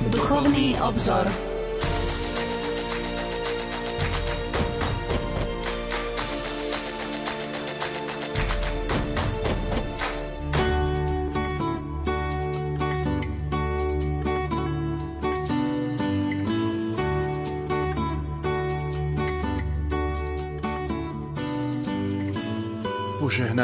Duchovný obzor.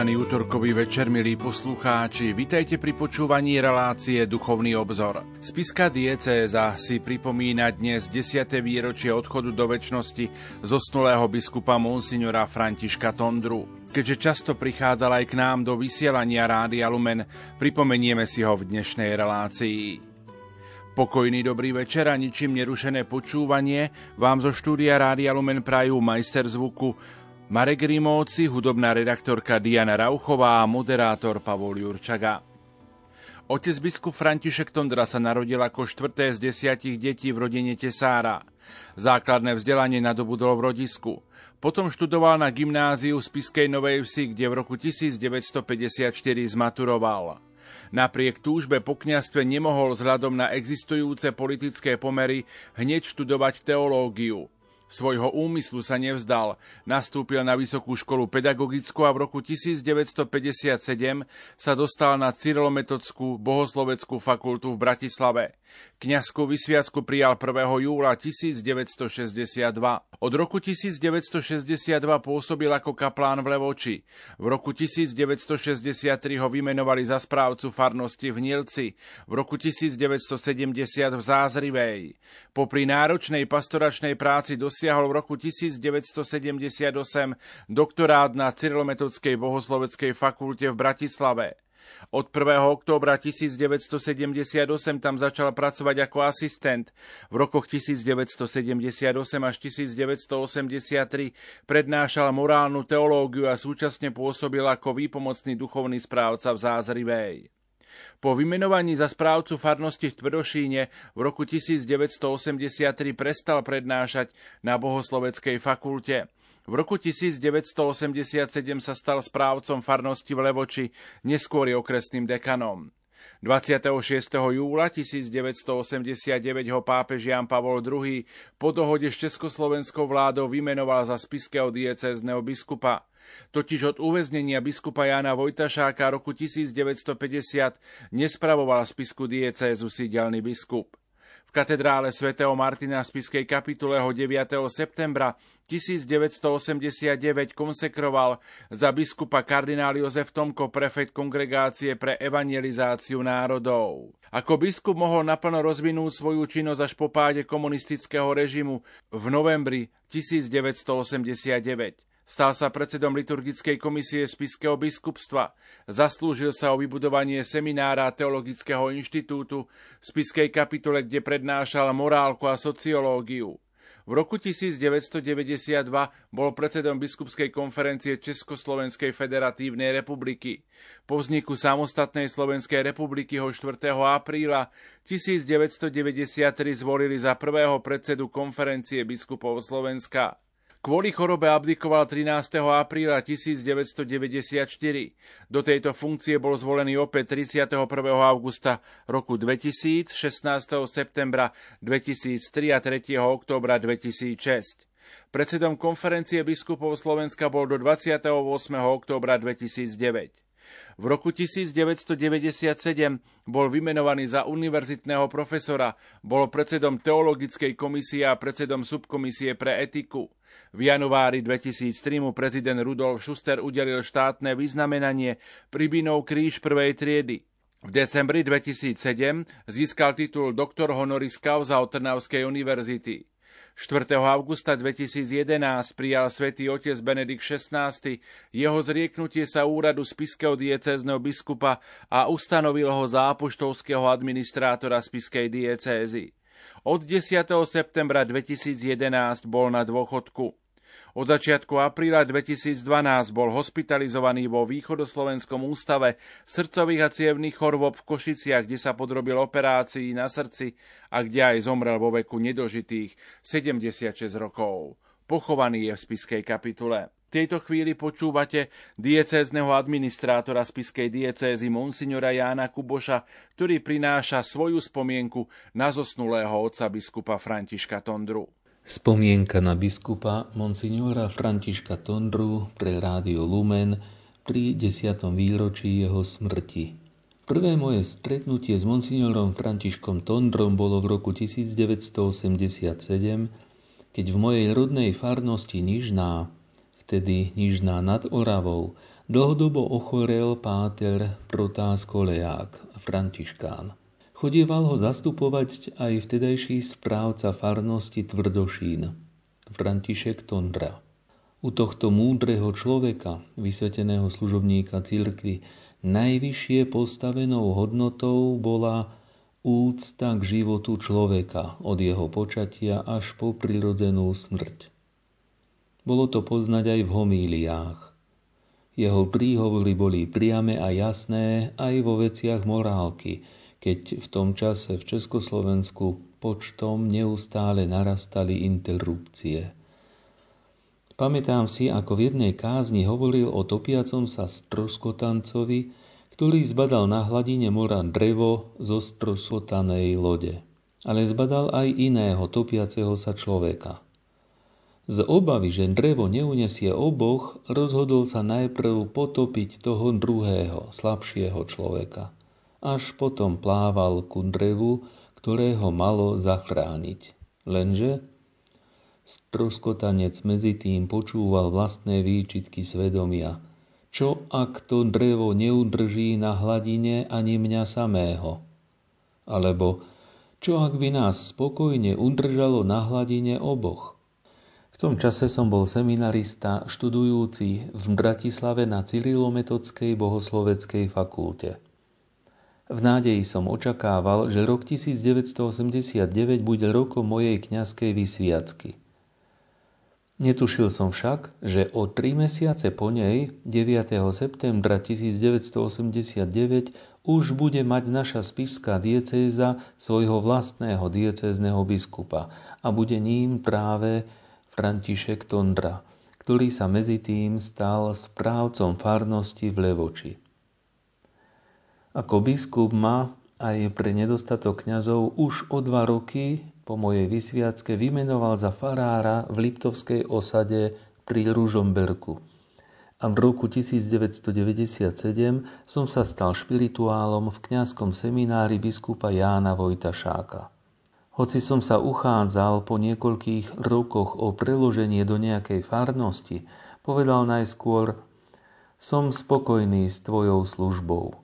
Požehnaný útorkový večer, milí poslucháči, vitajte pri počúvaní relácie Duchovný obzor. Spiska diecéza si pripomína dnes 10. výročie odchodu do väčšnosti zosnulého biskupa Monsignora Františka Tondru. Keďže často prichádzal aj k nám do vysielania Rádia Lumen, pripomenieme si ho v dnešnej relácii. Pokojný dobrý večer a ničím nerušené počúvanie vám zo štúdia Rádia Lumen prajú majster zvuku Marek Rimóci, hudobná redaktorka Diana Rauchová a moderátor Pavol Jurčaga. Otec biskup František Tondra sa narodil ako štvrté z desiatich detí v rodine Tesára. Základné vzdelanie nadobudol v rodisku. Potom študoval na gymnáziu v Spiskej Novej Vsi, kde v roku 1954 zmaturoval. Napriek túžbe po kniastve nemohol vzhľadom na existujúce politické pomery hneď študovať teológiu. Svojho úmyslu sa nevzdal. Nastúpil na Vysokú školu pedagogickú a v roku 1957 sa dostal na Cyrilometodskú bohosloveckú fakultu v Bratislave. Kňazskú vysviacku prijal 1. júla 1962. Od roku 1962 pôsobil ako kaplán v Levoči. V roku 1963 ho vymenovali za správcu farnosti v Nilci, v roku 1970 v Zázrivej. Popri náročnej pastoračnej práci dosiahol v roku 1978 doktorát na Cyrilometodskej bohosloveckej fakulte v Bratislave. Od 1. októbra 1978 tam začal pracovať ako asistent. V rokoch 1978 až 1983 prednášal morálnu teológiu a súčasne pôsobil ako výpomocný duchovný správca v Zázrivej. Po vymenovaní za správcu farnosti v Tvrdošíne v roku 1983 prestal prednášať na bohosloveckej fakulte. V roku 1987 sa stal správcom farnosti v Levoči, neskôr je okresným dekanom. 26. júla 1989 ho pápež Jan Pavol II po dohode s československou vládou vymenoval za spiského diecézneho biskupa. Totiž od uväznenia biskupa Jána Vojtašáka roku 1950 nespravoval spisku diecézu sídelný biskup katedrále svätého Martina v Spiskej kapitule ho 9. septembra 1989 konsekroval za biskupa kardinál Jozef Tomko, prefekt kongregácie pre evangelizáciu národov. Ako biskup mohol naplno rozvinúť svoju činnosť až po páde komunistického režimu v novembri 1989. Stal sa predsedom liturgickej komisie Spiského biskupstva. Zaslúžil sa o vybudovanie seminára Teologického inštitútu v Spiskej kapitule, kde prednášal morálku a sociológiu. V roku 1992 bol predsedom biskupskej konferencie Československej federatívnej republiky. Po vzniku samostatnej Slovenskej republiky ho 4. apríla 1993 zvolili za prvého predsedu konferencie biskupov Slovenska. Kvôli chorobe abdikoval 13. apríla 1994. Do tejto funkcie bol zvolený opäť 31. augusta roku 2000, 16. septembra 2003 a 3. októbra 2006. Predsedom konferencie biskupov Slovenska bol do 28. októbra 2009. V roku 1997 bol vymenovaný za univerzitného profesora, bol predsedom teologickej komisie a predsedom subkomisie pre etiku. V januári 2003 mu prezident Rudolf Schuster udelil štátne vyznamenanie Pribinov kríž prvej triedy. V decembri 2007 získal titul doktor honoris causa od Trnavskej univerzity. 4. augusta 2011 prijal svätý otec Benedikt XVI jeho zrieknutie sa úradu spiského diecézneho biskupa a ustanovil ho za apoštolského administrátora spiskej diecézy. Od 10. septembra 2011 bol na dôchodku. Od začiatku apríla 2012 bol hospitalizovaný vo východoslovenskom ústave srdcových a cievných chorôb v Košiciach, kde sa podrobil operácii na srdci a kde aj zomrel vo veku nedožitých 76 rokov. Pochovaný je v spiskej kapitule. tejto chvíli počúvate diecézneho administrátora spiskej diecézy Monsignora Jána Kuboša, ktorý prináša svoju spomienku na zosnulého otca biskupa Františka Tondru. Spomienka na biskupa Monsignora Františka Tondru pre Rádio Lumen pri desiatom výročí jeho smrti. Prvé moje stretnutie s monsignorom Františkom Tondrom bolo v roku 1987, keď v mojej rodnej farnosti Nižná vtedy Nižná nad Oravou, dlhodobo ochorel páter Protás Koleják, františkán. Chodieval ho zastupovať aj vtedajší správca farnosti Tvrdošín, František Tondra. U tohto múdreho človeka, vysveteného služobníka cirkvy, najvyššie postavenou hodnotou bola úcta k životu človeka od jeho počatia až po prirodzenú smrť. Bolo to poznať aj v homíliách. Jeho príhovory boli priame a jasné aj vo veciach morálky, keď v tom čase v Československu počtom neustále narastali interrupcie. Pamätám si, ako v jednej kázni hovoril o topiacom sa stroskotancovi, ktorý zbadal na hladine mora drevo zo stroskotanej lode. Ale zbadal aj iného topiaceho sa človeka. Z obavy, že drevo neunesie oboch, rozhodol sa najprv potopiť toho druhého, slabšieho človeka. Až potom plával ku drevu, ktorého malo zachrániť. Lenže stroskotanec medzi tým počúval vlastné výčitky svedomia. Čo ak to drevo neudrží na hladine ani mňa samého? Alebo čo ak by nás spokojne udržalo na hladine oboch? V tom čase som bol seminarista študujúci v Bratislave na Cyrilometodskej bohosloveckej fakulte. V nádeji som očakával, že rok 1989 bude rokom mojej kňazskej vysviacky. Netušil som však, že o tri mesiace po nej, 9. septembra 1989, už bude mať naša spišská diecéza svojho vlastného diecézneho biskupa a bude ním práve František Tondra, ktorý sa medzi tým stal správcom farnosti v Levoči. Ako biskup ma aj pre nedostatok kňazov už o dva roky po mojej vysviacke vymenoval za farára v Liptovskej osade pri Ružomberku. A v roku 1997 som sa stal špirituálom v kňazskom seminári biskupa Jána Vojtašáka. Hoci som sa uchádzal po niekoľkých rokoch o preloženie do nejakej farnosti, povedal najskôr, som spokojný s tvojou službou.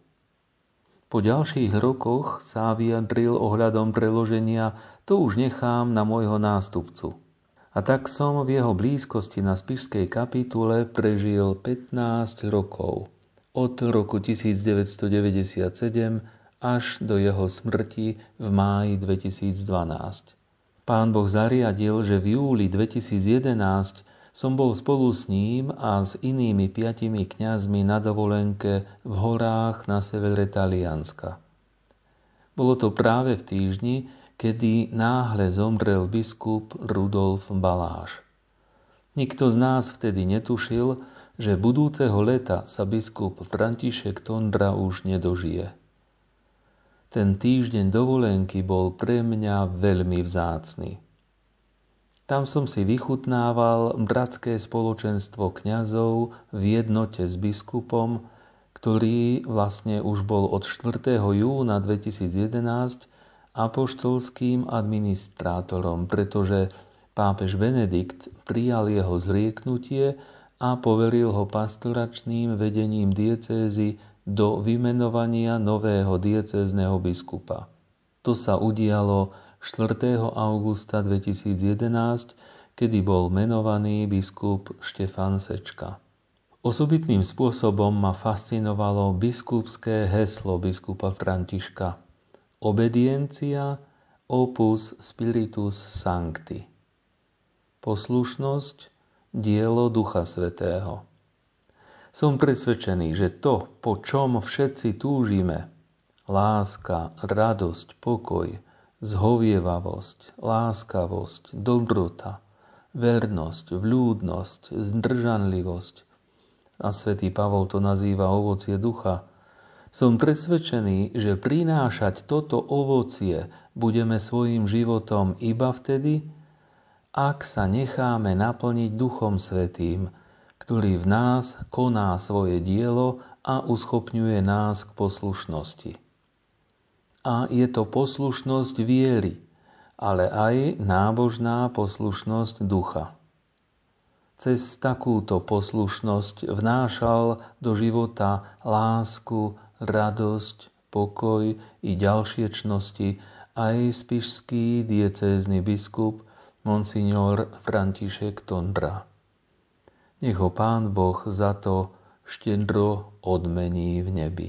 Po ďalších rokoch sa vyjadril ohľadom preloženia, to už nechám na môjho nástupcu. A tak som v jeho blízkosti na spišskej kapitule prežil 15 rokov. Od roku 1997 až do jeho smrti v máji 2012. Pán Boh zariadil, že v júli 2011 som bol spolu s ním a s inými piatimi kňazmi na dovolenke v horách na severe Talianska. Bolo to práve v týždni, kedy náhle zomrel biskup Rudolf Baláš. Nikto z nás vtedy netušil, že budúceho leta sa biskup František Tondra už nedožije. Ten týždeň dovolenky bol pre mňa veľmi vzácny. Tam som si vychutnával bratské spoločenstvo kňazov v jednote s biskupom, ktorý vlastne už bol od 4. júna 2011 apoštolským administrátorom, pretože pápež Benedikt prijal jeho zrieknutie a poveril ho pastoračným vedením diecézy do vymenovania nového diecézneho biskupa. To sa udialo 4. augusta 2011, kedy bol menovaný biskup Štefan Sečka. Osobitným spôsobom ma fascinovalo biskupské heslo biskupa Františka Obediencia opus spiritus sancti. Poslušnosť, dielo Ducha Svetého. Som presvedčený, že to, po čom všetci túžime, láska, radosť, pokoj, zhovievavosť, láskavosť, dobrota, vernosť, vľúdnosť, zdržanlivosť. A svätý Pavol to nazýva ovocie ducha. Som presvedčený, že prinášať toto ovocie budeme svojim životom iba vtedy, ak sa necháme naplniť Duchom Svetým, ktorý v nás koná svoje dielo a uschopňuje nás k poslušnosti. A je to poslušnosť viery, ale aj nábožná poslušnosť ducha. Cez takúto poslušnosť vnášal do života lásku, radosť, pokoj i ďalšie čnosti aj spišský diecézny biskup monsignor František Tondra. Nech ho Pán Boh za to štedro odmení v nebi.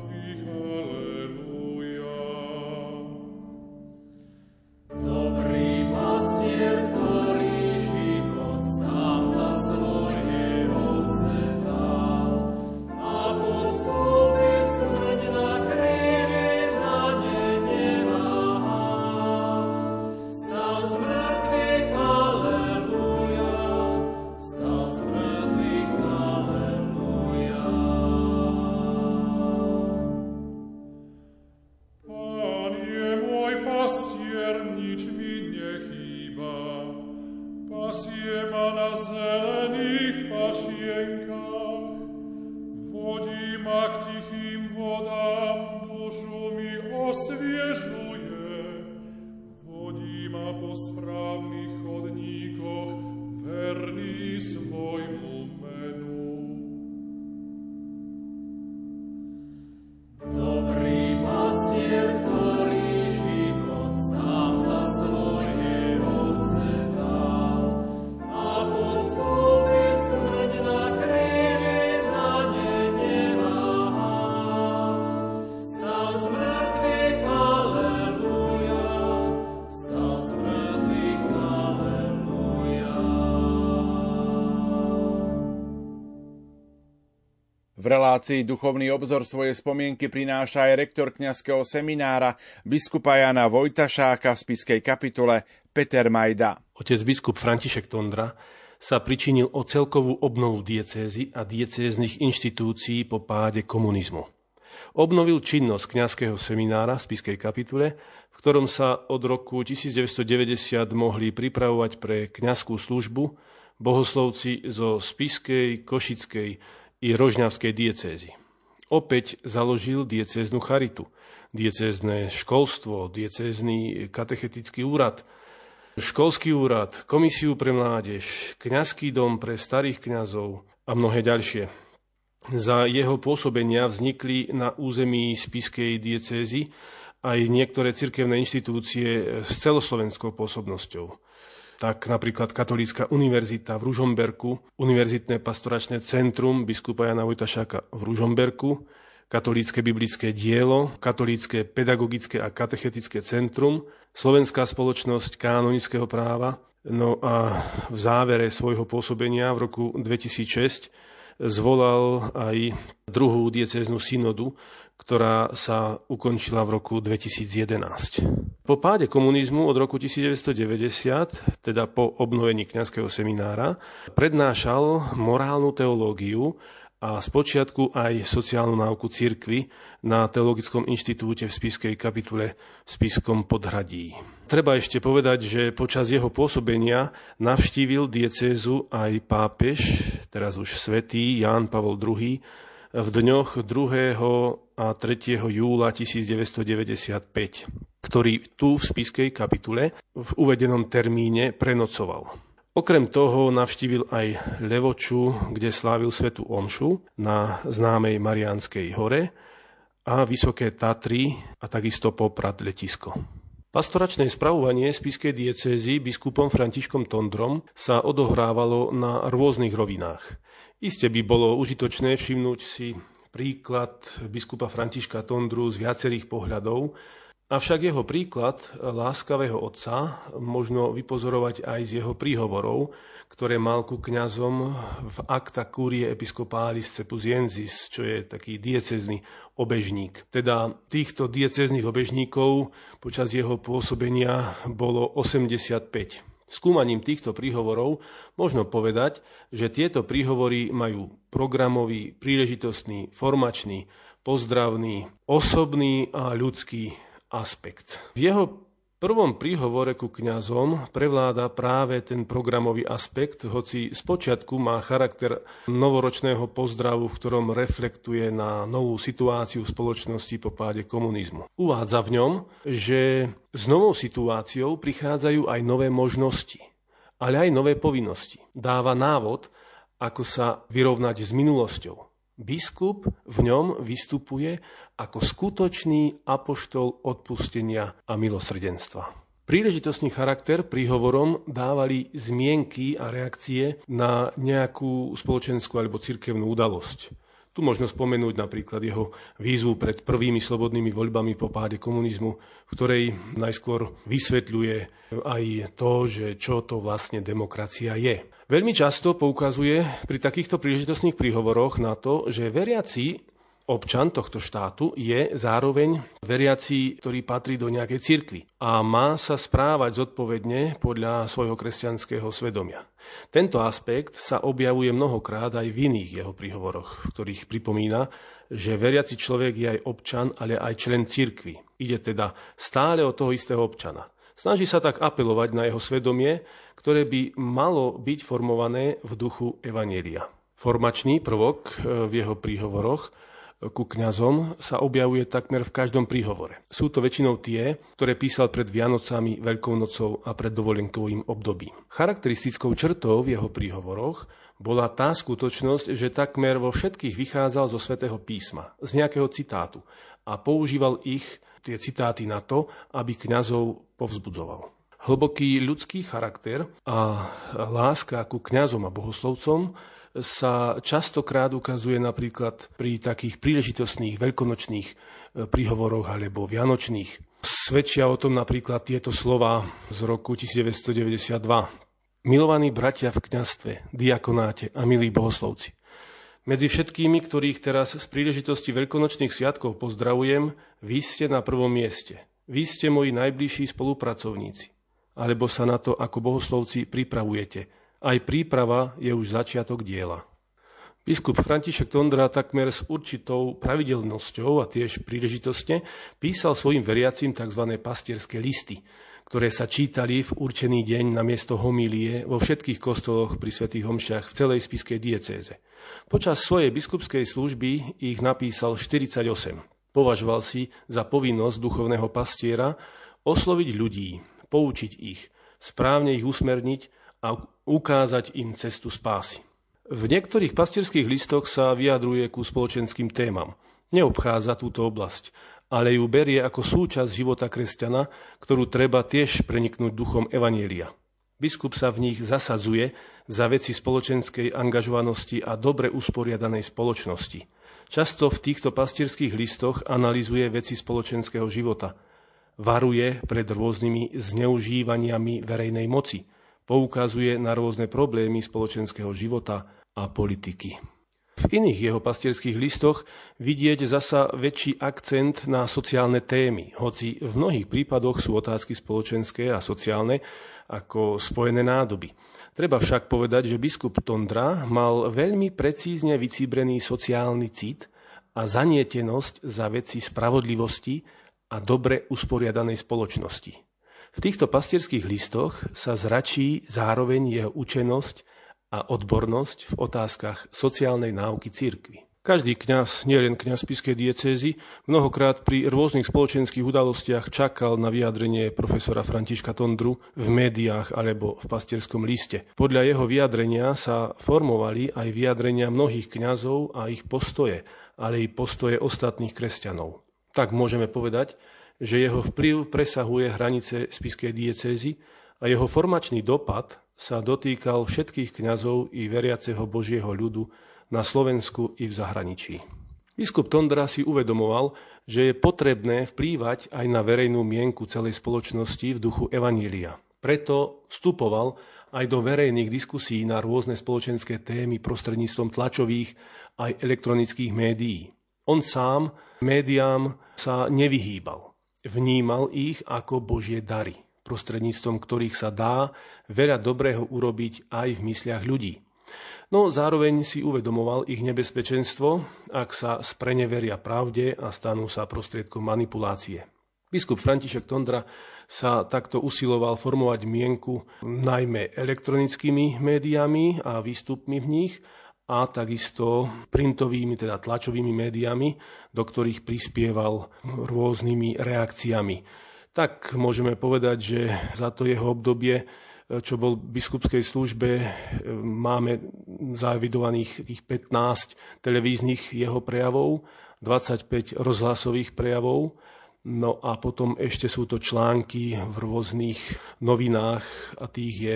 relácii Duchovný obzor svoje spomienky prináša aj rektor kňazského seminára biskupa Jana Vojtašáka v spiskej kapitule Peter Majda. Otec biskup František Tondra sa pričinil o celkovú obnovu diecézy a diecéznych inštitúcií po páde komunizmu. Obnovil činnosť kňazského seminára v spiskej kapitule, v ktorom sa od roku 1990 mohli pripravovať pre kňazskú službu bohoslovci zo spiskej, košickej, i rožňavskej diecézy. Opäť založil diecéznu charitu, diecézne školstvo, diecézny katechetický úrad, školský úrad, komisiu pre mládež, kňazský dom pre starých kňazov a mnohé ďalšie. Za jeho pôsobenia vznikli na území spiskej diecézy aj niektoré cirkevné inštitúcie s celoslovenskou pôsobnosťou tak napríklad Katolícka univerzita v Ružomberku, Univerzitné pastoračné centrum biskupa Jana Vojtašáka v Ružomberku, Katolícke biblické dielo, Katolícke pedagogické a katechetické centrum, Slovenská spoločnosť kanonického práva, no a v závere svojho pôsobenia v roku 2006 zvolal aj druhú diecéznu synodu, ktorá sa ukončila v roku 2011. Po páde komunizmu od roku 1990, teda po obnovení kňazského seminára, prednášal morálnu teológiu a spočiatku aj sociálnu náuku cirkvy na Teologickom inštitúte v Spiskej kapitule v Spiskom podhradí. Treba ešte povedať, že počas jeho pôsobenia navštívil diecézu aj pápež, teraz už svätý Ján Pavol II, v dňoch 2. a 3. júla 1995, ktorý tu v spiskej kapitule v uvedenom termíne prenocoval. Okrem toho navštívil aj Levoču, kde slávil svetu Omšu na známej Marianskej hore a Vysoké Tatry a takisto Poprad letisko. Pastoračné spravovanie spiskej diecézy biskupom Františkom Tondrom sa odohrávalo na rôznych rovinách. Iste by bolo užitočné všimnúť si príklad biskupa Františka Tondru z viacerých pohľadov, Avšak jeho príklad láskavého otca možno vypozorovať aj z jeho príhovorov, ktoré mal ku kňazom v akta Curie Episcopalis Cepusiensis, čo je taký diecezný obežník. Teda týchto diecezných obežníkov počas jeho pôsobenia bolo 85. Skúmaním týchto príhovorov možno povedať, že tieto príhovory majú programový, príležitostný, formačný, pozdravný, osobný a ľudský aspekt. V jeho prvom príhovore ku kňazom prevláda práve ten programový aspekt, hoci spočiatku má charakter novoročného pozdravu, v ktorom reflektuje na novú situáciu v spoločnosti po páde komunizmu. Uvádza v ňom, že s novou situáciou prichádzajú aj nové možnosti, ale aj nové povinnosti. Dáva návod, ako sa vyrovnať s minulosťou Biskup v ňom vystupuje ako skutočný apoštol odpustenia a milosrdenstva. Príležitostný charakter príhovorom dávali zmienky a reakcie na nejakú spoločenskú alebo cirkevnú udalosť. Tu možno spomenúť napríklad jeho výzvu pred prvými slobodnými voľbami po páde komunizmu, v ktorej najskôr vysvetľuje aj to, že čo to vlastne demokracia je. Veľmi často poukazuje pri takýchto príležitostných príhovoroch na to, že veriaci občan tohto štátu je zároveň veriaci, ktorý patrí do nejakej cirkvi a má sa správať zodpovedne podľa svojho kresťanského svedomia. Tento aspekt sa objavuje mnohokrát aj v iných jeho príhovoroch, v ktorých pripomína, že veriaci človek je aj občan, ale aj člen cirkvi. Ide teda stále o toho istého občana. Snaží sa tak apelovať na jeho svedomie, ktoré by malo byť formované v duchu Evanielia. Formačný prvok e, v jeho príhovoroch e, ku kňazom sa objavuje takmer v každom príhovore. Sú to väčšinou tie, ktoré písal pred Vianocami, Veľkou nocou a pred dovolenkovým obdobím. Charakteristickou črtou v jeho príhovoroch bola tá skutočnosť, že takmer vo všetkých vychádzal zo svätého písma, z nejakého citátu a používal ich tie citáty na to, aby kňazov povzbudzoval. Hlboký ľudský charakter a láska ku kňazom a bohoslovcom sa častokrát ukazuje napríklad pri takých príležitostných veľkonočných e, príhovoroch alebo vianočných. Svedčia o tom napríklad tieto slova z roku 1992. Milovaní bratia v kňastve, diakonáte a milí bohoslovci. Medzi všetkými, ktorých teraz z príležitosti veľkonočných sviatkov pozdravujem, vy ste na prvom mieste. Vy ste moji najbližší spolupracovníci. Alebo sa na to ako bohoslovci pripravujete. Aj príprava je už začiatok diela. Biskup František Tondra takmer s určitou pravidelnosťou a tiež príležitostne písal svojim veriacim tzv. pastierské listy, ktoré sa čítali v určený deň na miesto homílie vo všetkých kostoloch pri svätých homšiach v celej spiskej diecéze. Počas svojej biskupskej služby ich napísal 48. Považoval si za povinnosť duchovného pastiera osloviť ľudí, poučiť ich, správne ich usmerniť a ukázať im cestu spásy. V niektorých pastierských listoch sa vyjadruje ku spoločenským témam. Neobchádza túto oblasť, ale ju berie ako súčasť života kresťana, ktorú treba tiež preniknúť duchom Evanielia. Biskup sa v nich zasadzuje za veci spoločenskej angažovanosti a dobre usporiadanej spoločnosti. Často v týchto pastierských listoch analizuje veci spoločenského života. Varuje pred rôznymi zneužívaniami verejnej moci. Poukazuje na rôzne problémy spoločenského života a politiky. V iných jeho pastierských listoch vidieť zasa väčší akcent na sociálne témy, hoci v mnohých prípadoch sú otázky spoločenské a sociálne ako spojené nádoby. Treba však povedať, že biskup Tondra mal veľmi precízne vycíbrený sociálny cit a zanietenosť za veci spravodlivosti a dobre usporiadanej spoločnosti. V týchto pastierských listoch sa zračí zároveň jeho učenosť a odbornosť v otázkach sociálnej náuky církvy. Každý kňaz, nielen kňaz Spiskej diecézy, mnohokrát pri rôznych spoločenských udalostiach čakal na vyjadrenie profesora Františka Tondru v médiách alebo v pastierskom liste. Podľa jeho vyjadrenia sa formovali aj vyjadrenia mnohých kňazov a ich postoje, ale i postoje ostatných kresťanov. Tak môžeme povedať, že jeho vplyv presahuje hranice Spiskej diecézy a jeho formačný dopad sa dotýkal všetkých kňazov i veriaceho Božieho ľudu na Slovensku i v zahraničí. Biskup Tondra si uvedomoval, že je potrebné vplývať aj na verejnú mienku celej spoločnosti v duchu Evanília. Preto vstupoval aj do verejných diskusí na rôzne spoločenské témy prostredníctvom tlačových aj elektronických médií. On sám médiám sa nevyhýbal. Vnímal ich ako Božie dary, prostredníctvom ktorých sa dá veľa dobrého urobiť aj v mysliach ľudí. No zároveň si uvedomoval ich nebezpečenstvo, ak sa spreneveria pravde a stanú sa prostriedkom manipulácie. Biskup František Tondra sa takto usiloval formovať mienku najmä elektronickými médiami a výstupmi v nich a takisto printovými, teda tlačovými médiami, do ktorých prispieval rôznymi reakciami. Tak môžeme povedať, že za to jeho obdobie čo bol v biskupskej službe, e, máme zavidovaných 15 televíznych jeho prejavov, 25 rozhlasových prejavov, no a potom ešte sú to články v rôznych novinách a tých je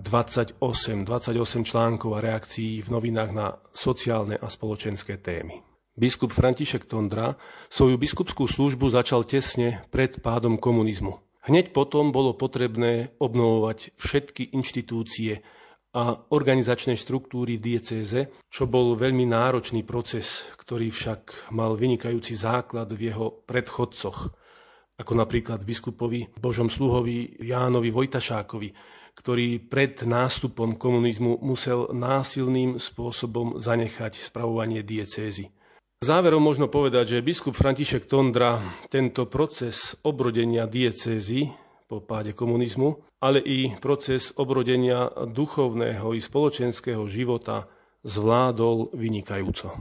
28, 28 článkov a reakcií v novinách na sociálne a spoločenské témy. Biskup František Tondra svoju biskupskú službu začal tesne pred pádom komunizmu. Hneď potom bolo potrebné obnovovať všetky inštitúcie a organizačné štruktúry diecéze, čo bol veľmi náročný proces, ktorý však mal vynikajúci základ v jeho predchodcoch, ako napríklad biskupovi Božom sluhovi Jánovi Vojtašákovi, ktorý pred nástupom komunizmu musel násilným spôsobom zanechať spravovanie diecézy. Záverom možno povedať, že biskup František Tondra tento proces obrodenia diecézy po páde komunizmu, ale i proces obrodenia duchovného i spoločenského života zvládol vynikajúco.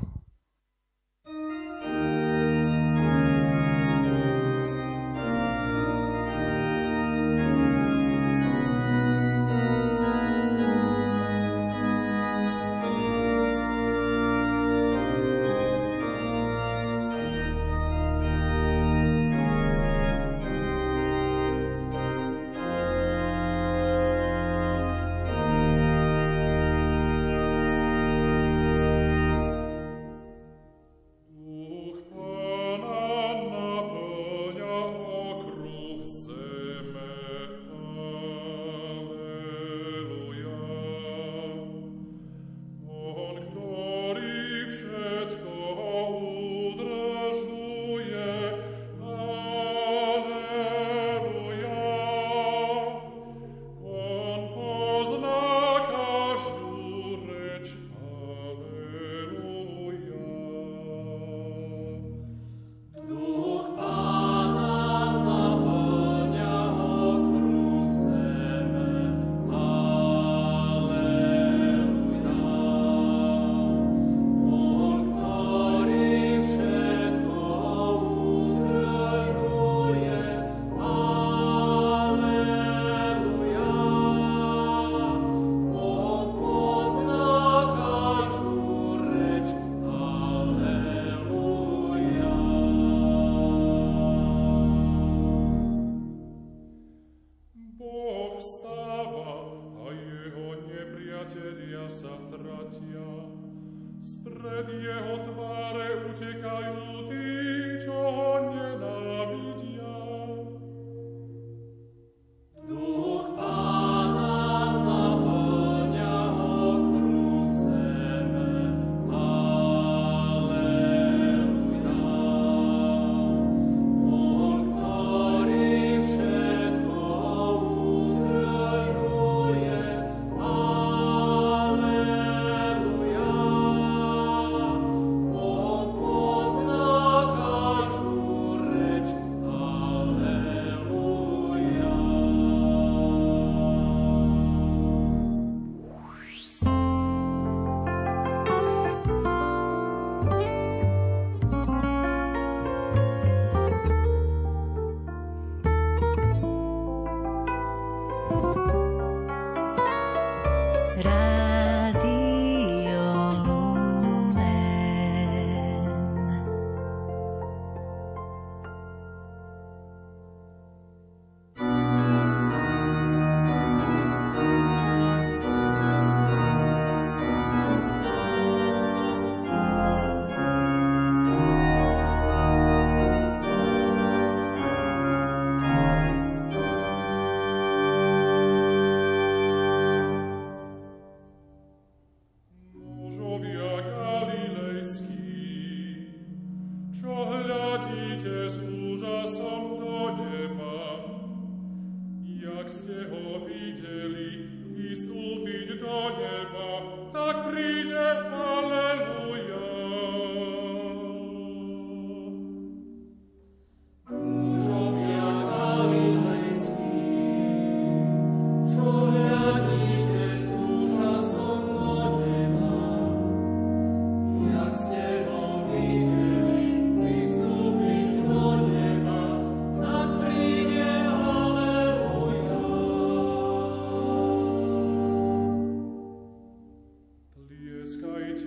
Vo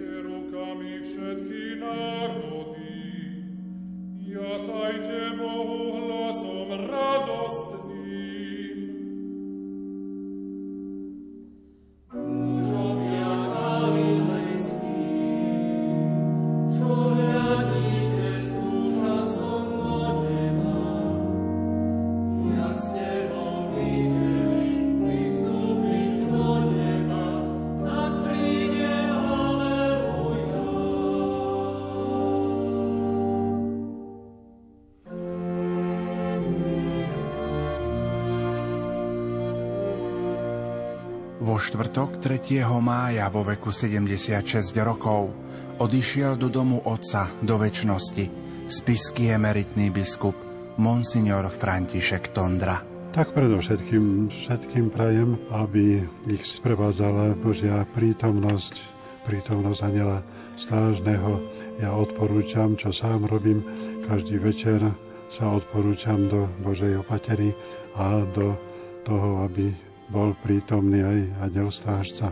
štvrtok 3. mája vo veku 76 rokov odišiel do domu otca do väčšnosti spisky emeritný biskup Monsignor František Tondra. Tak predovšetkým všetkým prajem, aby ich sprevádzala Božia prítomnosť, prítomnosť Aniela strážneho. Ja odporúčam, čo sám robím, každý večer sa odporúčam do Božej opatery a do toho, aby bol prítomný aj aniel strážca.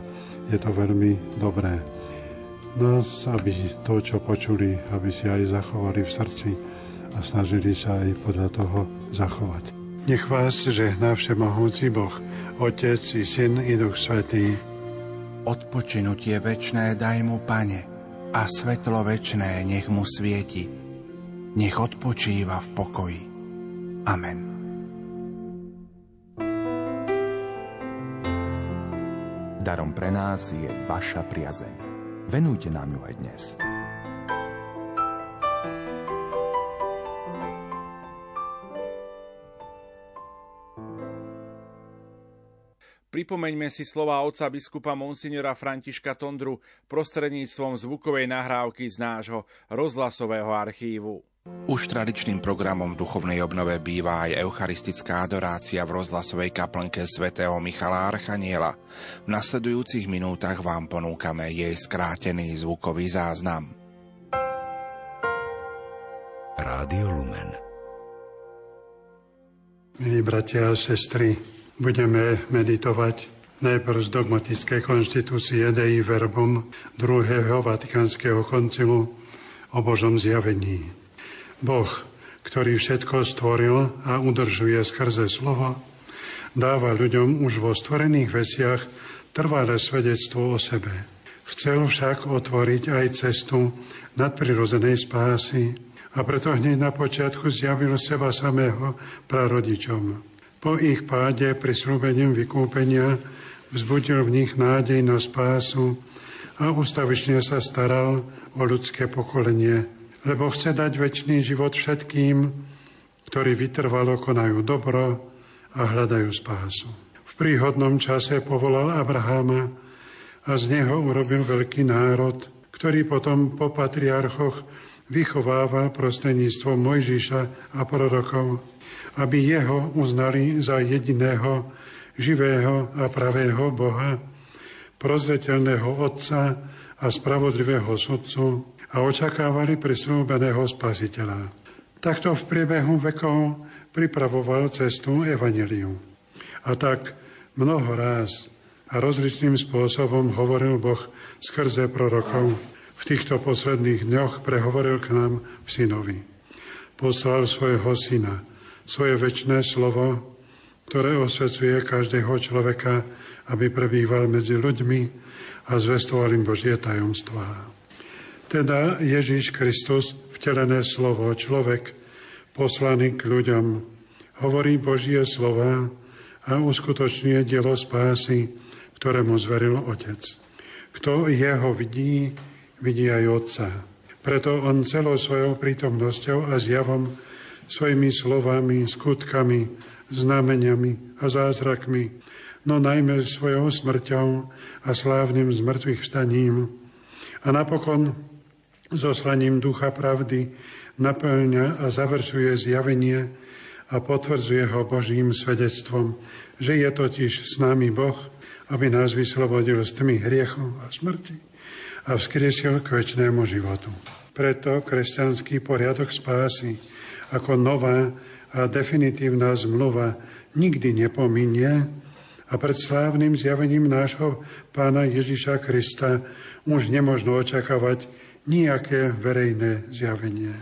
Je to veľmi dobré. Nás, aby to, čo počuli, aby si aj zachovali v srdci a snažili sa aj podľa toho zachovať. Nech vás žehná všemohúci Boh, Otec i Syn i Duch Svetý. Odpočinutie večné daj mu, Pane, a svetlo večné nech mu svieti. Nech odpočíva v pokoji. Amen. Darom pre nás je vaša priazeň. Venujte nám ju aj dnes. Pripomeňme si slova otca biskupa Monsignora Františka Tondru prostredníctvom zvukovej nahrávky z nášho rozhlasového archívu. Už tradičným programom v duchovnej obnove býva aj eucharistická adorácia v rozhlasovej kaplnke svätého Michala Archaniela. V nasledujúcich minútach vám ponúkame jej skrátený zvukový záznam. Rádio Lumen Milí bratia a sestry, budeme meditovať najprv z dogmatickej konštitúcie Dei Verbum druhého Vatikánskeho koncilu o Božom zjavení. Boh, ktorý všetko stvoril a udržuje skrze slovo, dáva ľuďom už vo stvorených veciach trvalé svedectvo o sebe. Chcel však otvoriť aj cestu nadprirozenej spásy a preto hneď na počiatku zjavil seba samého prarodičom. Po ich páde prislúbením vykúpenia vzbudil v nich nádej na spásu a ustavične sa staral o ľudské pokolenie lebo chce dať väčší život všetkým, ktorí vytrvalo konajú dobro a hľadajú spásu. V príhodnom čase povolal Abraháma a z neho urobil veľký národ, ktorý potom po patriarchoch vychovával prostredníctvom Mojžiša a prorokov, aby jeho uznali za jediného, živého a pravého Boha, prozreteľného Otca a spravodlivého sudcu, a očakávali prislúbeného spasiteľa. Takto v priebehu vekov pripravoval cestu Evangeliu. A tak mnoho ráz a rozličným spôsobom hovoril Boh skrze prorokov. V týchto posledných dňoch prehovoril k nám v synovi. Poslal svojho syna, svoje väčšné slovo, ktoré osvecuje každého človeka, aby prebýval medzi ľuďmi a zvestoval im Božie tajomstvá. Teda Ježíš Kristus, vtelené slovo, človek, poslaný k ľuďom, hovorí Božie slova a uskutočňuje dielo spásy, ktoré mu zveril Otec. Kto jeho vidí, vidí aj Otca. Preto on celou svojou prítomnosťou a zjavom, svojimi slovami, skutkami, znameniami a zázrakmi, no najmä svojou smrťou a slávnym zmrtvých vstaním a napokon zoslaním ducha pravdy naplňa a završuje zjavenie a potvrdzuje ho Božím svedectvom, že je totiž s nami Boh, aby nás vyslobodil z tmy hriechu a smrti a vzkriesil k väčšnému životu. Preto kresťanský poriadok spásy ako nová a definitívna zmluva nikdy nepominie a pred slávnym zjavením nášho pána Ježiša Krista už nemožno očakávať nejaké verejné zjavenie.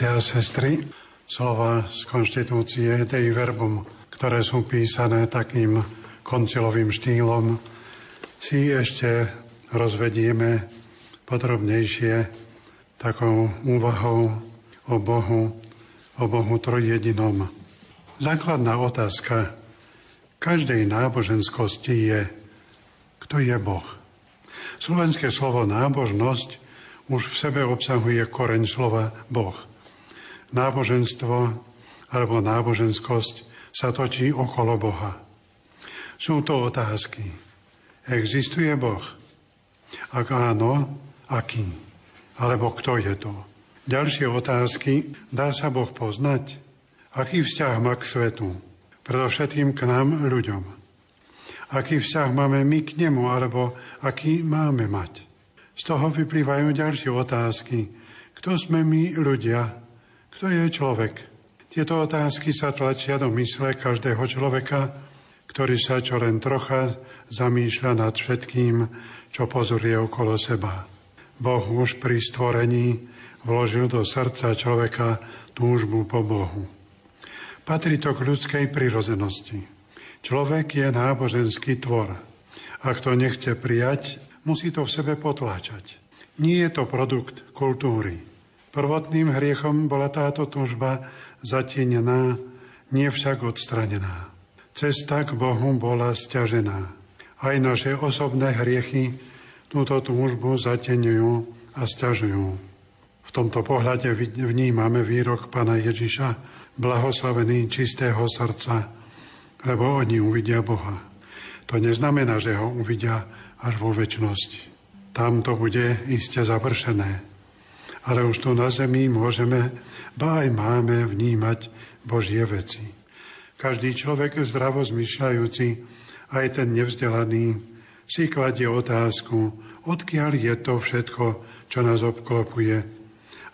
Bratia a sestry, slova z konštitúcie Dei Verbum, ktoré sú písané takým koncilovým štýlom, si ešte rozvedieme podrobnejšie takou úvahou o Bohu, o Bohu trojjedinom. Základná otázka každej náboženskosti je, kto je Boh. Slovenské slovo nábožnosť už v sebe obsahuje koreň slova Boh náboženstvo alebo náboženskosť sa točí okolo Boha. Sú to otázky. Existuje Boh? Ak áno, aký? Alebo kto je to? Ďalšie otázky. Dá sa Boh poznať? Aký vzťah má k svetu? Predovšetkým k nám, ľuďom. Aký vzťah máme my k nemu, alebo aký máme mať? Z toho vyplývajú ďalšie otázky. Kto sme my, ľudia? Kto je človek? Tieto otázky sa tlačia do mysle každého človeka, ktorý sa čo len trocha zamýšľa nad všetkým, čo pozoruje okolo seba. Boh už pri stvorení vložil do srdca človeka túžbu po Bohu. Patrí to k ľudskej prirozenosti. Človek je náboženský tvor. Ak to nechce prijať, musí to v sebe potláčať. Nie je to produkt kultúry. Prvotným hriechom bola táto túžba zatienená, nie však odstranená. Cesta k Bohu bola stiažená. Aj naše osobné hriechy túto túžbu zateňujú a stiažujú. V tomto pohľade vnímame výrok pána Ježiša, blahoslavený čistého srdca, lebo oni uvidia Boha. To neznamená, že ho uvidia až vo väčšnosti. Tam to bude iste završené ale už tu na zemi môžeme, ba aj máme vnímať Božie veci. Každý človek zdravo zmyšľajúci, aj ten nevzdelaný, si kladie otázku, odkiaľ je to všetko, čo nás obklopuje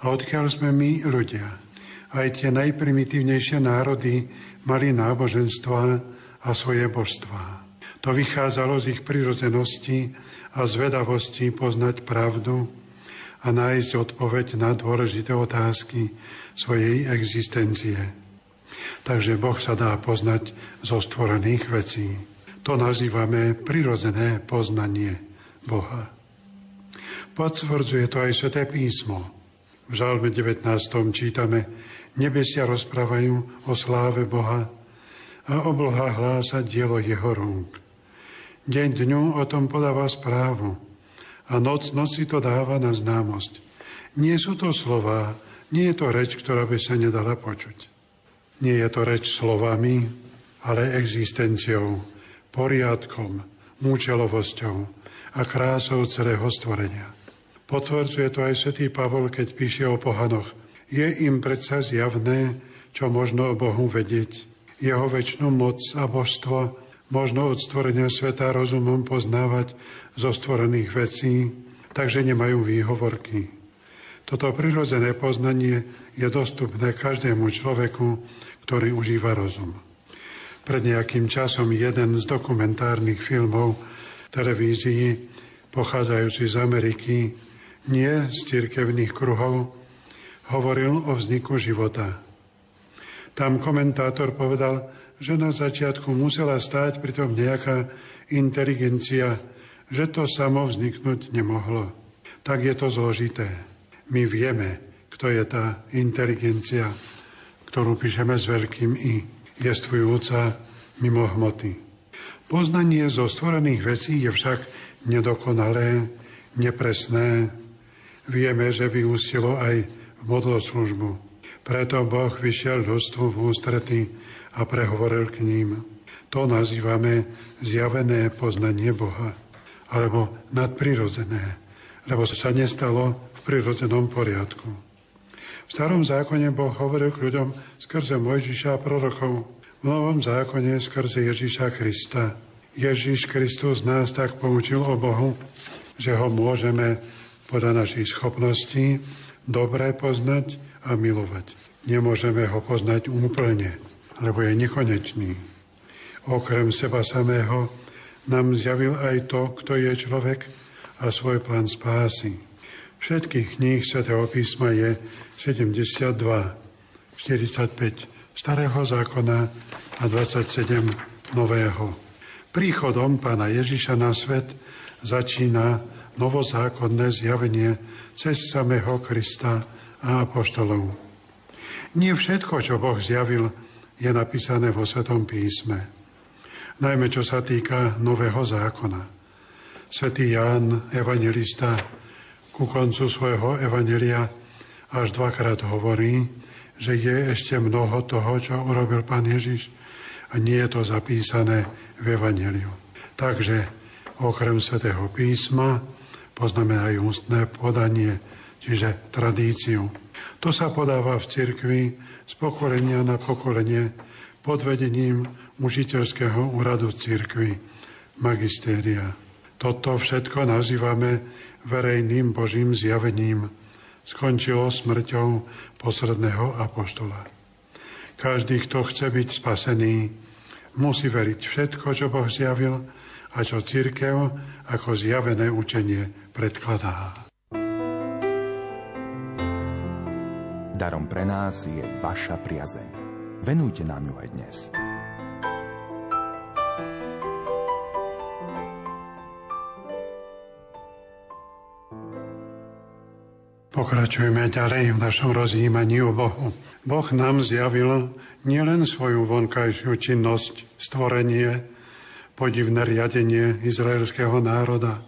a odkiaľ sme my ľudia. Aj tie najprimitívnejšie národy mali náboženstva a svoje božstvá. To vychádzalo z ich prirodzenosti a zvedavosti poznať pravdu, a nájsť odpoveď na dôležité otázky svojej existencie. Takže Boh sa dá poznať zo stvorených vecí. To nazývame prirodzené poznanie Boha. Potvrdzuje to aj Sveté písmo. V Žalme 19. čítame Nebesia rozprávajú o sláve Boha a obloha hlása dielo jeho rúk. Deň dňu o tom podáva správu a noc noci to dáva na známosť. Nie sú to slova, nie je to reč, ktorá by sa nedala počuť. Nie je to reč slovami, ale existenciou, poriadkom, múčelovosťou a krásou celého stvorenia. Potvrdzuje to aj svätý Pavol, keď píše o pohanoch. Je im predsa zjavné, čo možno o Bohu vedieť, jeho väčšinu moc a božstvo, možno od stvorenia sveta rozumom poznávať zo stvorených vecí, takže nemajú výhovorky. Toto prirodzené poznanie je dostupné každému človeku, ktorý užíva rozum. Pred nejakým časom jeden z dokumentárnych filmov televízii, pochádzajúci z Ameriky, nie z cirkevných kruhov, hovoril o vzniku života. Tam komentátor povedal, že na začiatku musela stáť pritom nejaká inteligencia, že to samo vzniknúť nemohlo. Tak je to zložité. My vieme, kto je tá inteligencia, ktorú píšeme s veľkým I, jestvujúca mimo hmoty. Poznanie zo stvorených vecí je však nedokonalé, nepresné. Vieme, že vyústilo aj v modloslužbu. Preto Boh vyšiel ľudstvu v ústrety a prehovoril k ním. To nazývame zjavené poznanie Boha, alebo nadprirodzené, lebo sa nestalo v prirodzenom poriadku. V starom zákone Boh hovoril k ľuďom skrze Mojžiša a prorokov, v novom zákone skrze Ježiša Krista. Ježiš Kristus nás tak poučil o Bohu, že ho môžeme podľa našich schopností dobre poznať a milovať. Nemôžeme ho poznať úplne, lebo je nekonečný. Okrem seba samého nám zjavil aj to, kto je človek a svoj plán spásy. Všetkých kníh svätého písma je 72, 45 starého zákona a 27 nového. Príchodom pána Ježiša na svet začína novozákonné zjavenie cez samého Krista a apoštolov. Nie všetko, čo Boh zjavil, je napísané vo Svetom písme. Najmä čo sa týka Nového zákona. Svetý Ján, evangelista, ku koncu svojho evangelia až dvakrát hovorí, že je ešte mnoho toho, čo urobil Pán Ježiš a nie je to zapísané v Evangeliu. Takže okrem svätého písma poznáme aj ústne podanie, čiže tradíciu. To sa podáva v cirkvi z pokolenia na pokolenie pod vedením učiteľského úradu cirkvi, magistéria. Toto všetko nazývame verejným Božím zjavením. Skončilo smrťou posledného apoštola. Každý, kto chce byť spasený, musí veriť všetko, čo Boh zjavil a čo církev ako zjavené učenie predkladá. Darom pre nás je vaša priazeň. Venujte nám ju aj dnes. Pokračujeme ďalej v našom rozjímaní o Bohu. Boh nám zjavil nielen svoju vonkajšiu činnosť, stvorenie, podivné riadenie izraelského národa,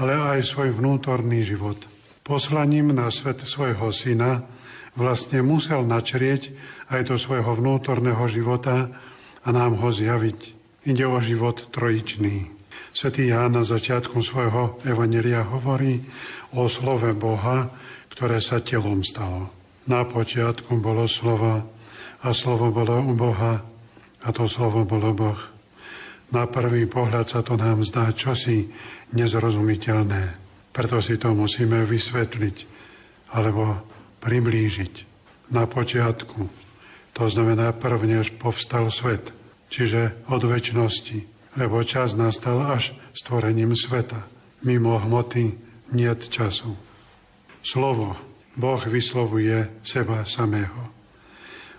ale aj svoj vnútorný život. Poslaním na svet svojho syna vlastne musel načrieť aj do svojho vnútorného života a nám ho zjaviť. Ide o život trojičný. Svetý Ján na začiatku svojho evanelia hovorí o slove Boha, ktoré sa telom stalo. Na počiatku bolo slovo a slovo bolo u Boha a to slovo bolo Boh. Na prvý pohľad sa to nám zdá čosi nezrozumiteľné. Preto si to musíme vysvetliť alebo priblížiť. Na počiatku, to znamená prvnež povstal svet, čiže od väčšnosti, lebo čas nastal až stvorením sveta. Mimo hmoty niet času slovo. Boh vyslovuje seba samého.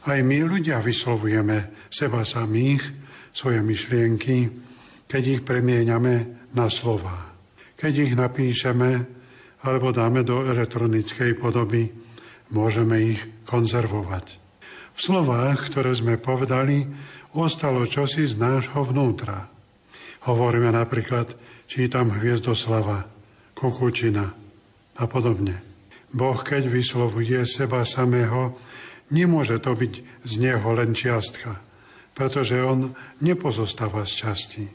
Aj my ľudia vyslovujeme seba samých, svoje myšlienky, keď ich premieňame na slova. Keď ich napíšeme alebo dáme do elektronickej podoby, môžeme ich konzervovať. V slovách, ktoré sme povedali, ostalo čosi z nášho vnútra. Hovoríme napríklad, čítam Hviezdoslava, Kukučina a podobne. Boh, keď vyslovuje seba samého, nemôže to byť z neho len čiastka, pretože on nepozostáva z časti.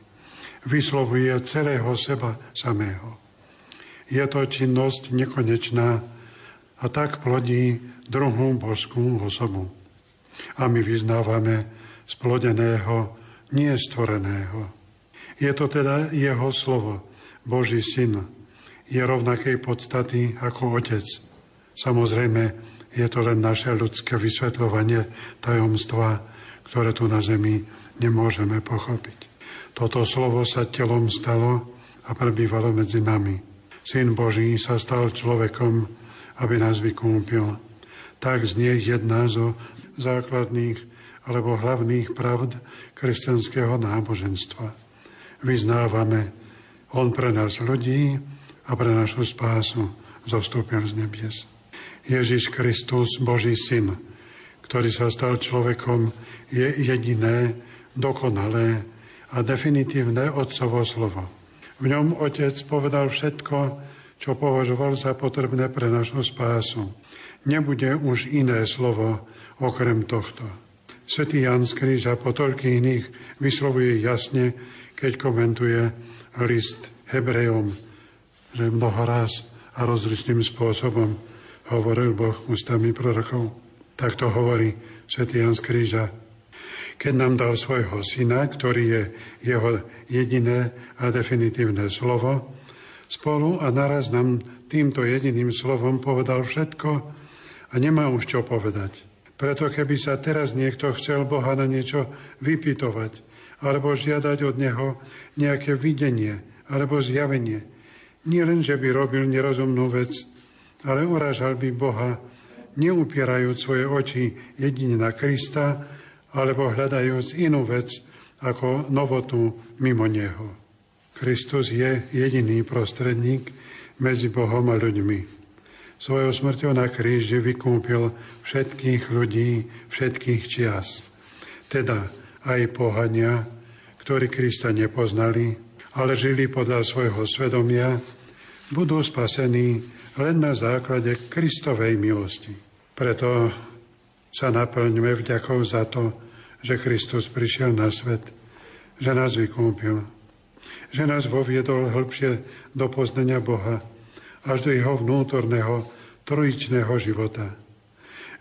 Vyslovuje celého seba samého. Je to činnosť nekonečná a tak plodí druhú božskú osobu. A my vyznávame splodeného, nie stvoreného. Je to teda jeho slovo, Boží syn, je rovnakej podstaty ako Otec. Samozrejme, je to len naše ľudské vysvetľovanie tajomstva, ktoré tu na zemi nemôžeme pochopiť. Toto slovo sa telom stalo a prebývalo medzi nami. Syn Boží sa stal človekom, aby nás vykúpil. Tak znie jedna zo základných alebo hlavných pravd kresťanského náboženstva. Vyznávame, On pre nás ľudí a pre našu spásu zostúpil z nebies. Ježiš Kristus, Boží syn, ktorý sa stal človekom, je jediné, dokonalé a definitívne Otcovo slovo. V ňom Otec povedal všetko, čo považoval za potrebné pre našu spásu. Nebude už iné slovo okrem tohto. Svetý Jan z Kríža po toľkých iných vyslovuje jasne, keď komentuje list Hebrejom že mnoho raz a rozličným spôsobom hovoril Boh ústami prorokov. Tak to hovorí svätý Jan z Kríža. Keď nám dal svojho syna, ktorý je jeho jediné a definitívne slovo, spolu a naraz nám týmto jediným slovom povedal všetko a nemá už čo povedať. Preto keby sa teraz niekto chcel Boha na niečo vypytovať alebo žiadať od Neho nejaké videnie alebo zjavenie, nie len, že by robil nerozumnú vec, ale uražal by Boha, neupierajúc svoje oči jedine na Krista, alebo hľadajúc inú vec ako novotu mimo Neho. Kristus je jediný prostredník medzi Bohom a ľuďmi. Svojou smrťou na kríži vykúpil všetkých ľudí, všetkých čias. Teda aj pohania, ktorí Krista nepoznali, ale žili podľa svojho svedomia budú spasení len na základe Kristovej milosti. Preto sa naplňme vďakov za to, že Kristus prišiel na svet, že nás vykúpil, že nás voviedol hĺbšie do poznania Boha, až do jeho vnútorného, trojičného života.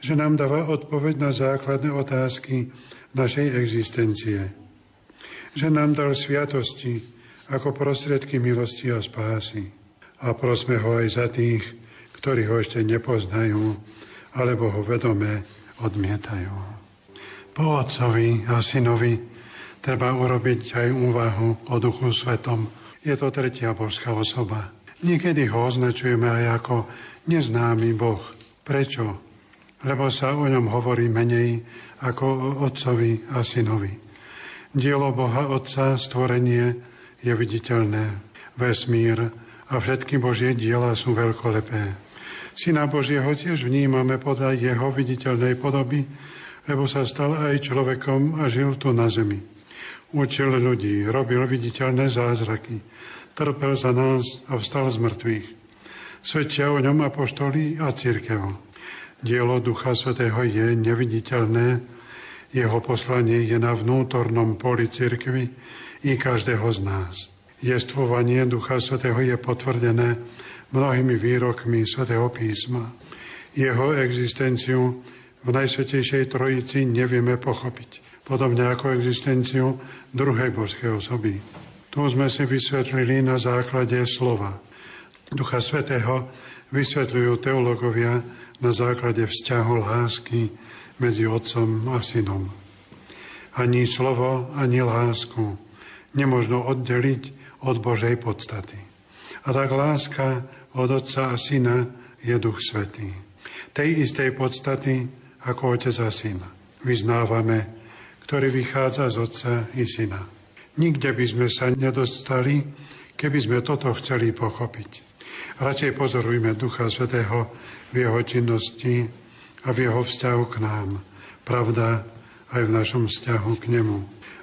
Že nám dáva odpoveď na základné otázky našej existencie. Že nám dal sviatosti ako prostriedky milosti a spásy. A prosme ho aj za tých, ktorí ho ešte nepoznajú, alebo ho vedome odmietajú. Po Otcovi a Synovi treba urobiť aj úvahu o Duchu Svetom. Je to tretia božská osoba. Niekedy ho označujeme aj ako neznámy Boh. Prečo? Lebo sa o ňom hovorí menej ako o Otcovi a Synovi. Dielo Boha Otca, stvorenie, je viditeľné. Vesmír a všetky Božie diela sú veľkolepé. Syna Božieho tiež vnímame podľa jeho viditeľnej podoby, lebo sa stal aj človekom a žil tu na zemi. Učil ľudí, robil viditeľné zázraky, trpel za nás a vstal z mŕtvych. Svedčia o ňom apoštoli a církev. Dielo Ducha Svetého je neviditeľné, jeho poslanie je na vnútornom poli cirkvy i každého z nás. Jestvovanie Ducha Svetého je potvrdené mnohými výrokmi Svetého písma. Jeho existenciu v Najsvetejšej Trojici nevieme pochopiť, podobne ako existenciu druhej božskej osoby. Tu sme si vysvetlili na základe slova. Ducha Svetého vysvetľujú teologovia na základe vzťahu lásky medzi Otcom a Synom. Ani slovo, ani lásku nemožno oddeliť od Božej podstaty. A tak láska od Otca a Syna je Duch Svetý. Tej istej podstaty, ako otec a syn. Vyznávame, ktorý vychádza z otca i syna. Nikde by sme sa nedostali, keby sme toto chceli pochopiť. Radšej pozorujme Ducha Svetého v jeho činnosti a v jeho vzťahu k nám. Pravda aj v našom vzťahu k nemu.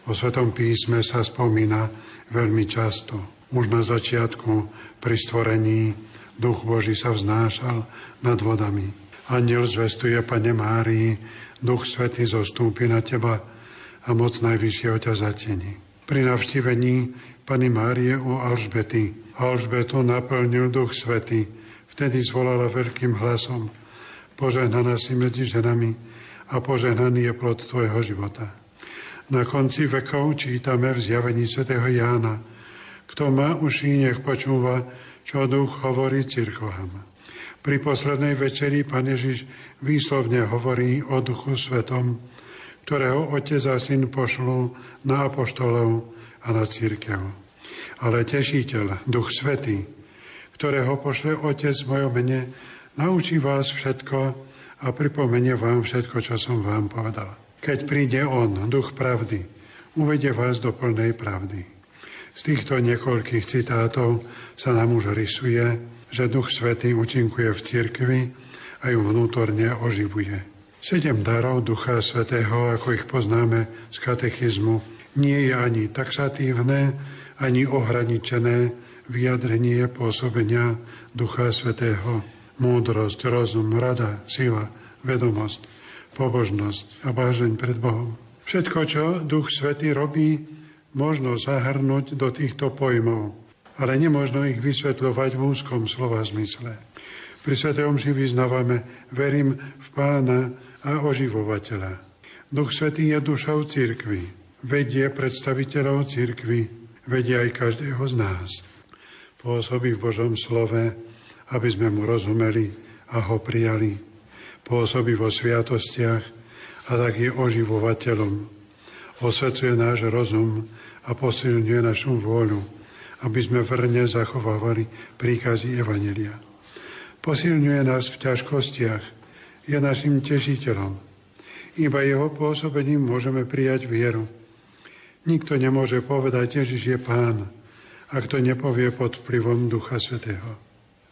O Svetom písme sa spomína veľmi často. Už na začiatku pri stvorení Duch Boží sa vznášal nad vodami. Aniel zvestuje Pane Márii, Duch Svetý zostúpi na teba a moc Najvyššieho ťa zatieni. Pri navštívení Pani Márie u Alžbety Alžbetu naplnil Duch Svetý. Vtedy zvolala veľkým hlasom Požehnaná si medzi ženami a požehnaný je plod tvojho života. Na konci vekov čítame v zjavení svätého Jána. Kto má uší, nech počúva, čo duch hovorí cirkvám. Pri poslednej večeri Pán Ježiš výslovne hovorí o Duchu Svetom, ktorého Otec a Syn pošlú na apoštolov a na církev. Ale Tešiteľ, Duch Svetý, ktorého pošle Otec v mojom mene, naučí vás všetko a pripomenie vám všetko, čo som vám povedal. Keď príde On, Duch Pravdy, uvedie vás do plnej pravdy. Z týchto niekoľkých citátov sa nám už rysuje, že Duch Svetý účinkuje v cirkvi a ju vnútorne oživuje. Sedem darov Ducha Svetého, ako ich poznáme z katechizmu, nie je ani taxatívne, ani ohraničené vyjadrenie pôsobenia Ducha Svetého. Múdrosť, rozum, rada, sila, vedomosť, pobožnosť a bážeň pred Bohom. Všetko, čo Duch Svetý robí, možno zahrnúť do týchto pojmov ale nemožno ich vysvetľovať v úzkom slova zmysle. Pri Sv. Omši vyznávame, verím v Pána a oživovateľa. Duch Svetý je dušou církvy, vedie predstaviteľov církvy, vedie aj každého z nás. Pôsobí v Božom slove, aby sme mu rozumeli a ho prijali. Pôsobí vo sviatostiach a tak je oživovateľom. Osvecuje náš rozum a posilňuje našu vôľu aby sme vrne zachovávali príkazy Evanelia. Posilňuje nás v ťažkostiach, je našim tešiteľom. Iba jeho pôsobením môžeme prijať vieru. Nikto nemôže povedať, Ježiš je pán, ak to nepovie pod vplyvom Ducha Svetého.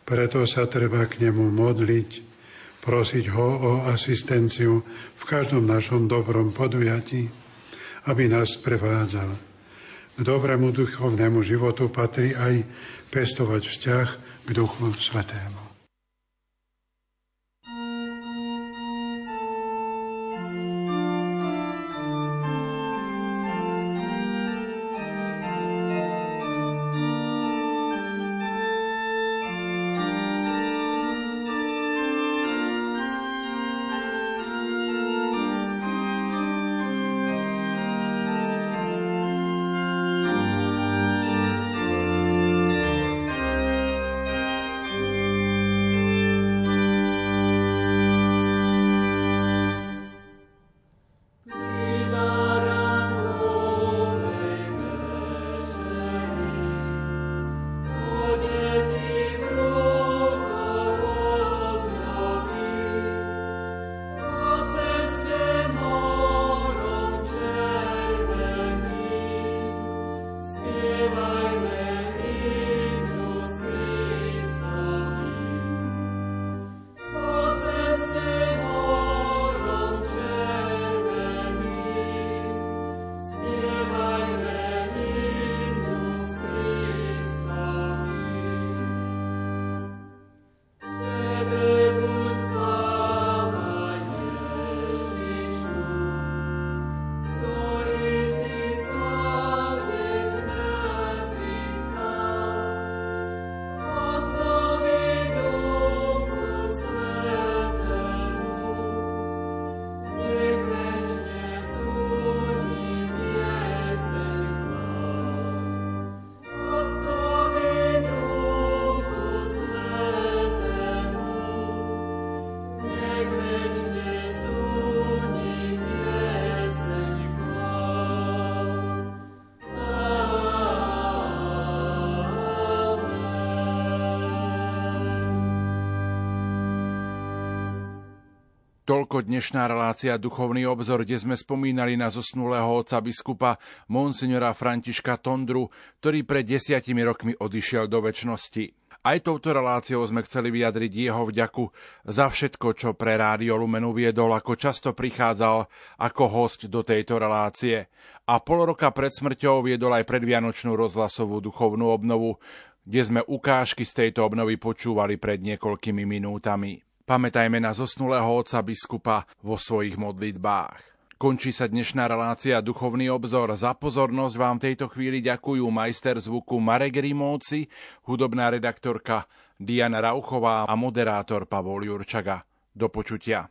Preto sa treba k nemu modliť, prosiť ho o asistenciu v každom našom dobrom podujatí, aby nás prevádzal. K dobrému duchovnému životu patrí aj pestovať vzťah k Duchu Svetému. Toľko dnešná relácia Duchovný obzor, kde sme spomínali na zosnulého otca biskupa Monsignora Františka Tondru, ktorý pred desiatimi rokmi odišiel do väčšnosti. Aj touto reláciou sme chceli vyjadriť jeho vďaku za všetko, čo pre Rádio Lumen uviedol, ako často prichádzal ako host do tejto relácie. A pol roka pred smrťou viedol aj predvianočnú rozhlasovú duchovnú obnovu, kde sme ukážky z tejto obnovy počúvali pred niekoľkými minútami. Pamätajme na zosnulého otca biskupa vo svojich modlitbách. Končí sa dnešná relácia Duchovný obzor. Za pozornosť vám v tejto chvíli ďakujú majster zvuku Marek Rimóci, hudobná redaktorka Diana Rauchová a moderátor Pavol Jurčaga. Do počutia.